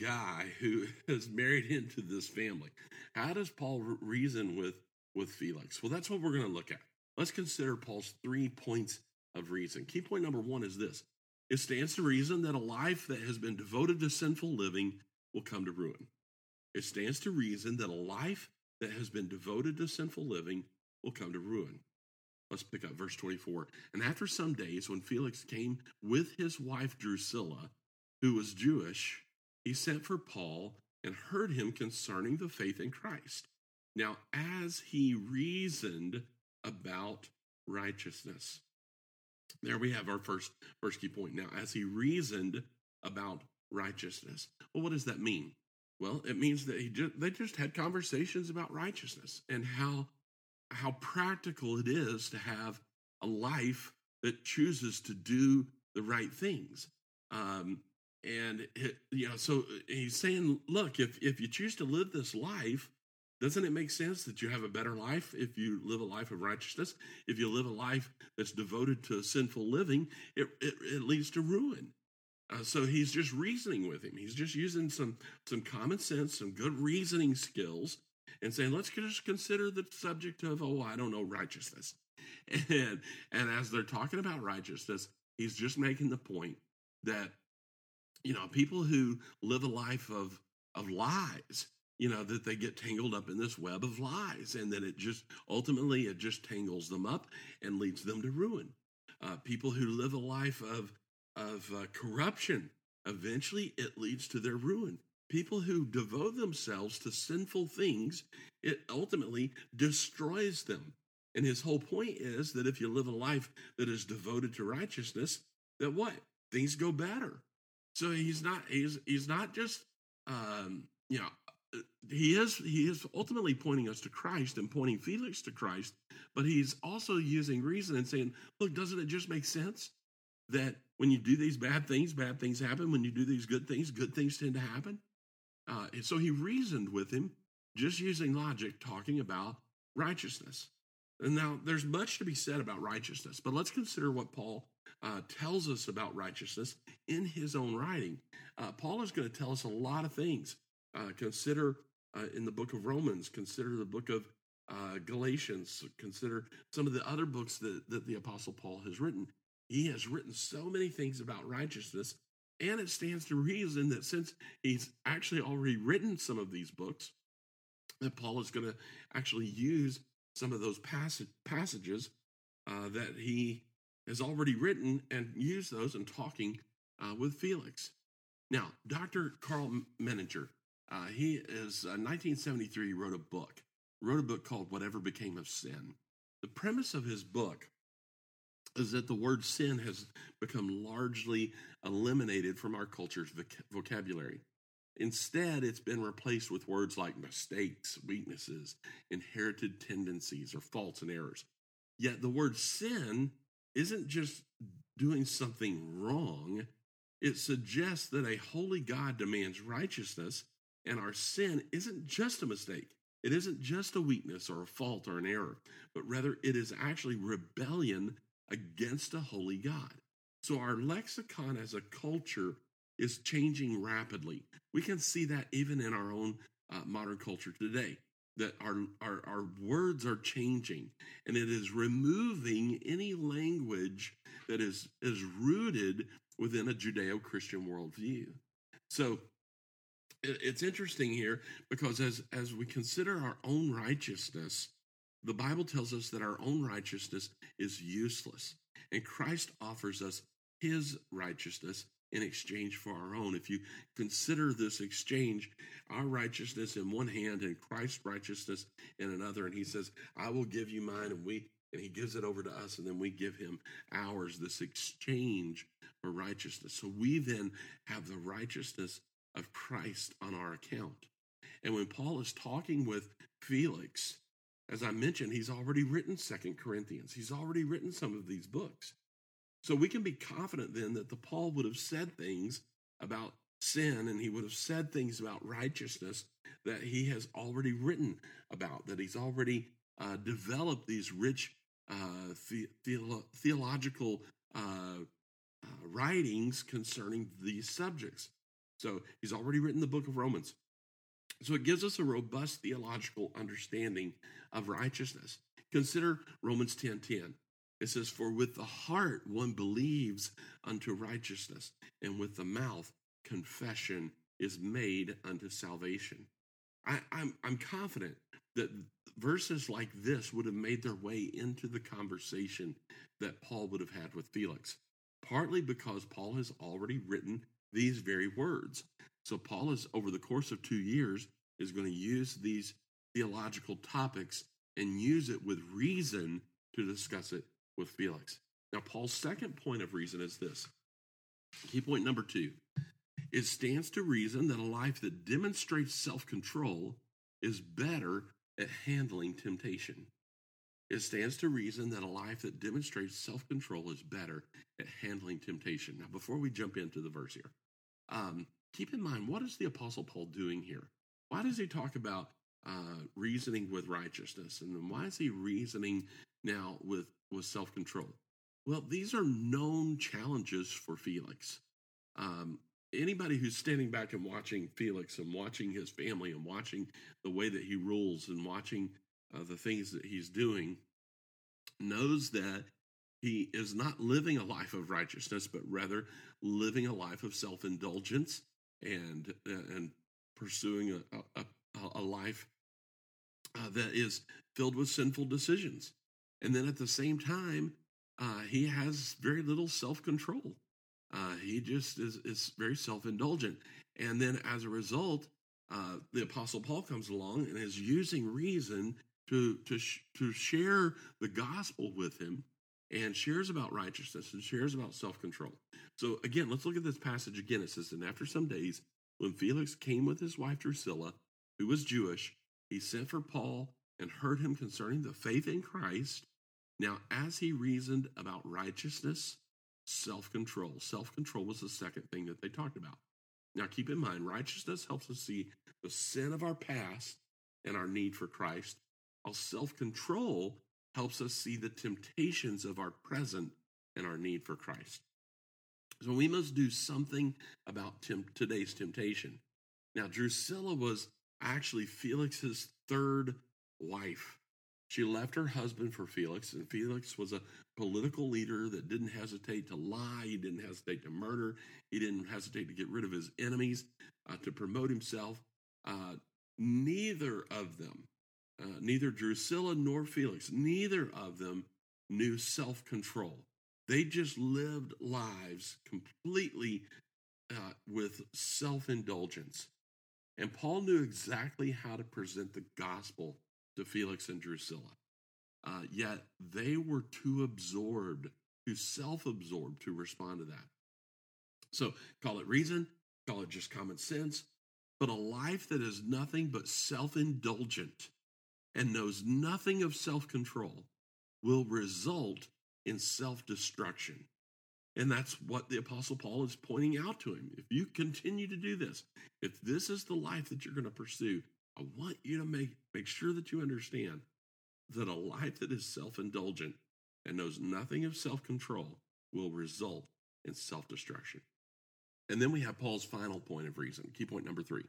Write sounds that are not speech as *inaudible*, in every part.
guy who *laughs* is married into this family. How does Paul reason with with Felix? Well, that's what we're going to look at. Let's consider Paul's three points of reason. Key point number one is this: it stands to reason that a life that has been devoted to sinful living will come to ruin. It stands to reason that a life that has been devoted to sinful living will come to ruin. Let's pick up verse 24. And after some days, when Felix came with his wife Drusilla, who was Jewish, he sent for Paul and heard him concerning the faith in Christ. Now, as he reasoned about righteousness, there we have our first first key point. Now, as he reasoned about righteousness, well, what does that mean? Well, it means that he just, they just had conversations about righteousness and how how practical it is to have a life that chooses to do the right things. Um, and it, you know, so he's saying, look, if if you choose to live this life, doesn't it make sense that you have a better life if you live a life of righteousness? If you live a life that's devoted to sinful living, it, it, it leads to ruin. Uh, so he's just reasoning with him. He's just using some some common sense, some good reasoning skills, and saying, let's just consider the subject of, oh, I don't know, righteousness. *laughs* And and as they're talking about righteousness, he's just making the point that you know people who live a life of of lies you know that they get tangled up in this web of lies and then it just ultimately it just tangles them up and leads them to ruin. Uh, people who live a life of of uh, corruption eventually it leads to their ruin. People who devote themselves to sinful things it ultimately destroys them. And his whole point is that if you live a life that is devoted to righteousness that what? Things go better so he's not he's he's not just um, you know he is he is ultimately pointing us to Christ and pointing Felix to Christ, but he's also using reason and saying, look, doesn't it just make sense that when you do these bad things, bad things happen. When you do these good things, good things tend to happen. Uh, and so he reasoned with him, just using logic, talking about righteousness. And now there's much to be said about righteousness, but let's consider what Paul uh, tells us about righteousness in his own writing. Uh, Paul is going to tell us a lot of things uh, consider uh, in the book of Romans, consider the book of uh, Galatians, consider some of the other books that, that the Apostle Paul has written. He has written so many things about righteousness, and it stands to reason that since he's actually already written some of these books, that Paul is going to actually use some of those passage, passages uh, that he has already written and used those in talking uh, with Felix. Now, Dr. Karl Menninger uh, he is uh, 1973 wrote a book, wrote a book called Whatever Became of Sin. The premise of his book is that the word sin has become largely eliminated from our culture's voc- vocabulary. Instead, it's been replaced with words like mistakes, weaknesses, inherited tendencies, or faults and errors. Yet the word sin isn't just doing something wrong, it suggests that a holy God demands righteousness and our sin isn't just a mistake. It isn't just a weakness or a fault or an error, but rather it is actually rebellion against a holy God. So our lexicon as a culture is changing rapidly. We can see that even in our own uh, modern culture today, that our, our, our words are changing and it is removing any language that is, is rooted within a Judeo Christian worldview. So it's interesting here because as as we consider our own righteousness the bible tells us that our own righteousness is useless and christ offers us his righteousness in exchange for our own if you consider this exchange our righteousness in one hand and christ's righteousness in another and he says i will give you mine and we and he gives it over to us and then we give him ours this exchange for righteousness so we then have the righteousness of Christ on our account. And when Paul is talking with Felix, as I mentioned, he's already written Second Corinthians. He's already written some of these books. So we can be confident then that the Paul would have said things about sin and he would have said things about righteousness that he has already written about, that he's already uh, developed these rich uh, the, theolo- theological uh, uh writings concerning these subjects. So he's already written the book of Romans. So it gives us a robust theological understanding of righteousness. Consider Romans 10 10. It says, For with the heart one believes unto righteousness, and with the mouth confession is made unto salvation. I, am I'm, I'm confident that verses like this would have made their way into the conversation that Paul would have had with Felix, partly because Paul has already written these very words. So Paul is over the course of 2 years is going to use these theological topics and use it with reason to discuss it with Felix. Now Paul's second point of reason is this. Key point number 2. It stands to reason that a life that demonstrates self-control is better at handling temptation. It stands to reason that a life that demonstrates self control is better at handling temptation. Now, before we jump into the verse here, um, keep in mind what is the Apostle Paul doing here? Why does he talk about uh, reasoning with righteousness? And why is he reasoning now with, with self control? Well, these are known challenges for Felix. Um, anybody who's standing back and watching Felix and watching his family and watching the way that he rules and watching uh, the things that he's doing knows that he is not living a life of righteousness, but rather living a life of self indulgence and and pursuing a, a, a life uh, that is filled with sinful decisions. And then at the same time, uh, he has very little self control. Uh, he just is, is very self indulgent. And then as a result, uh, the Apostle Paul comes along and is using reason to, to, sh- to share the gospel with him and shares about righteousness and shares about self control. So, again, let's look at this passage again. It says, And after some days, when Felix came with his wife Drusilla, who was Jewish, he sent for Paul and heard him concerning the faith in Christ. Now, as he reasoned about righteousness, self control. Self control was the second thing that they talked about. Now, keep in mind, righteousness helps us see the sin of our past and our need for Christ, while self control helps us see the temptations of our present and our need for Christ. So we must do something about temp- today's temptation. Now, Drusilla was actually Felix's third wife. She left her husband for Felix, and Felix was a political leader that didn't hesitate to lie, he didn't hesitate to murder, he didn't hesitate to get rid of his enemies, uh, to promote himself. Uh, neither of them, uh, neither Drusilla nor Felix, neither of them knew self control. They just lived lives completely uh, with self indulgence. And Paul knew exactly how to present the gospel to Felix and Drusilla. Uh, yet they were too absorbed, too self absorbed to respond to that. So call it reason, call it just common sense, but a life that is nothing but self indulgent and knows nothing of self control will result in self destruction. And that's what the Apostle Paul is pointing out to him. If you continue to do this, if this is the life that you're going to pursue, I want you to make, make sure that you understand that a life that is self indulgent and knows nothing of self control will result in self destruction. And then we have Paul's final point of reason, key point number three.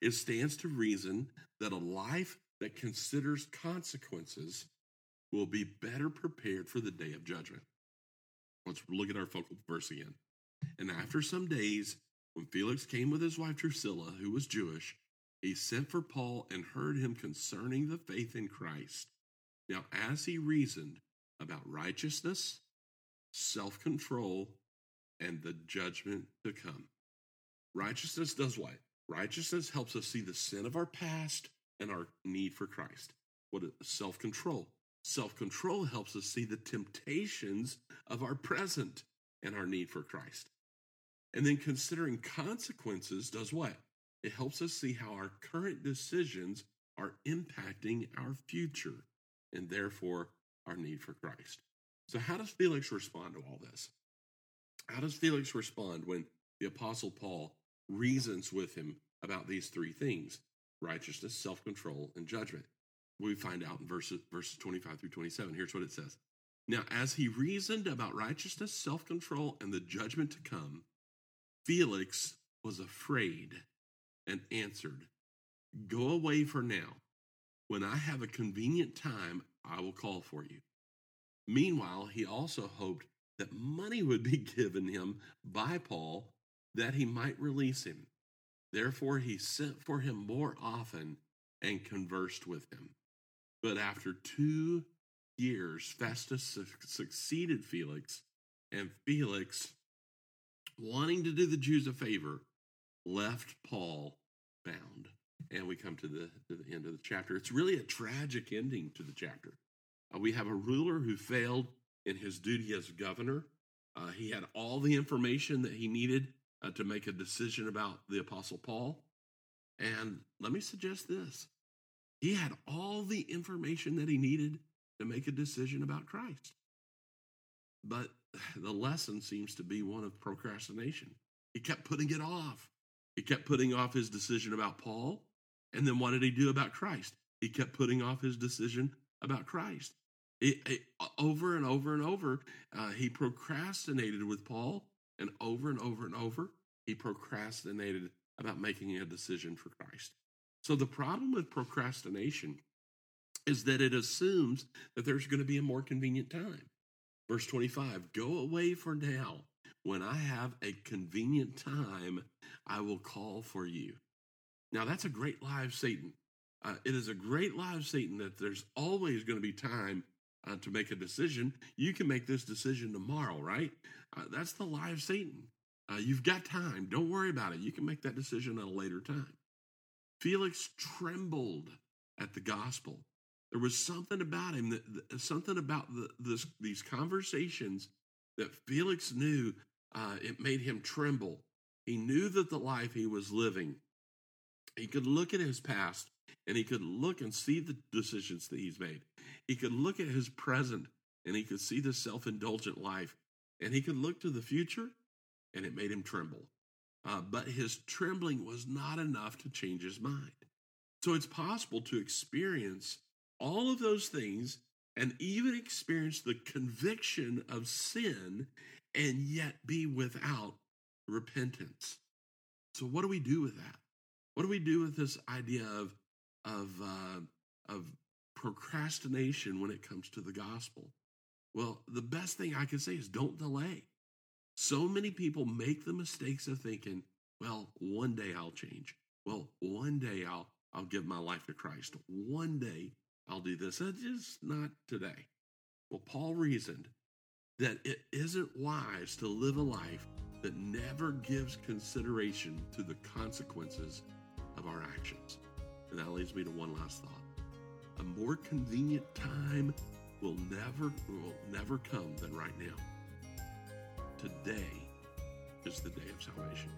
It stands to reason that a life that considers consequences will be better prepared for the day of judgment. Let's look at our focal verse again. And after some days, when Felix came with his wife Drusilla, who was Jewish, he sent for Paul and heard him concerning the faith in Christ. Now, as he reasoned about righteousness, self control, and the judgment to come. Righteousness does what? Righteousness helps us see the sin of our past and our need for Christ. What self control? Self control helps us see the temptations of our present and our need for Christ. And then considering consequences does what? It helps us see how our current decisions are impacting our future and therefore our need for Christ. So, how does Felix respond to all this? How does Felix respond when the Apostle Paul reasons with him about these three things righteousness, self control, and judgment? We find out in verses, verses 25 through 27. Here's what it says Now, as he reasoned about righteousness, self control, and the judgment to come, Felix was afraid and answered, Go away for now. When I have a convenient time, I will call for you. Meanwhile, he also hoped that money would be *laughs* given him by Paul that he might release him. Therefore, he sent for him more often and conversed with him. But after two years, Festus su- succeeded Felix, and Felix, wanting to do the Jews a favor, left Paul bound. And we come to the, to the end of the chapter. It's really a tragic ending to the chapter. Uh, we have a ruler who failed in his duty as governor. Uh, he had all the information that he needed uh, to make a decision about the Apostle Paul. And let me suggest this he had all the information that he needed to make a decision about Christ. But *sighs* the lesson seems to be one of procrastination. He kept putting it off. He kept putting off his decision about Paul. And then what did he do about Christ? He kept putting off his decision about Christ. It, it, over and over and over, uh, he procrastinated with Paul, and over and over and over, he procrastinated about making a decision for Christ. So the problem with procrastination is that it assumes that there's going to be a more convenient time. Verse 25 Go away for now. When I have a convenient time, I will call for you. Now, that's a great lie of Satan. Uh, it is a great lie of Satan that there's always going to be time uh, to make a decision. You can make this decision tomorrow, right? Uh, that's the lie of Satan. Uh, you've got time. Don't worry about it. You can make that decision at a later time. Felix trembled at the gospel. There was something about him that, something about the, this, these conversations that Felix knew uh, it made him tremble. He knew that the life he was living, he could look at his past and he could look and see the decisions that he's made. He could look at his present and he could see the self indulgent life. And he could look to the future and it made him tremble. Uh, but his trembling was not enough to change his mind. So it's possible to experience all of those things and even experience the conviction of sin and yet be without repentance. So, what do we do with that? What do we do with this idea of of uh, of procrastination when it comes to the gospel? Well, the best thing I can say is don't delay. So many people make the mistakes of thinking, well, one day I'll change. Well, one day I'll I'll give my life to Christ. One day I'll do this. It's just not today. Well, Paul reasoned that it isn't wise to live a life that never gives consideration to the consequences of our actions. And that leads me to one last thought. A more convenient time will never will never come than right now. Today is the day of salvation.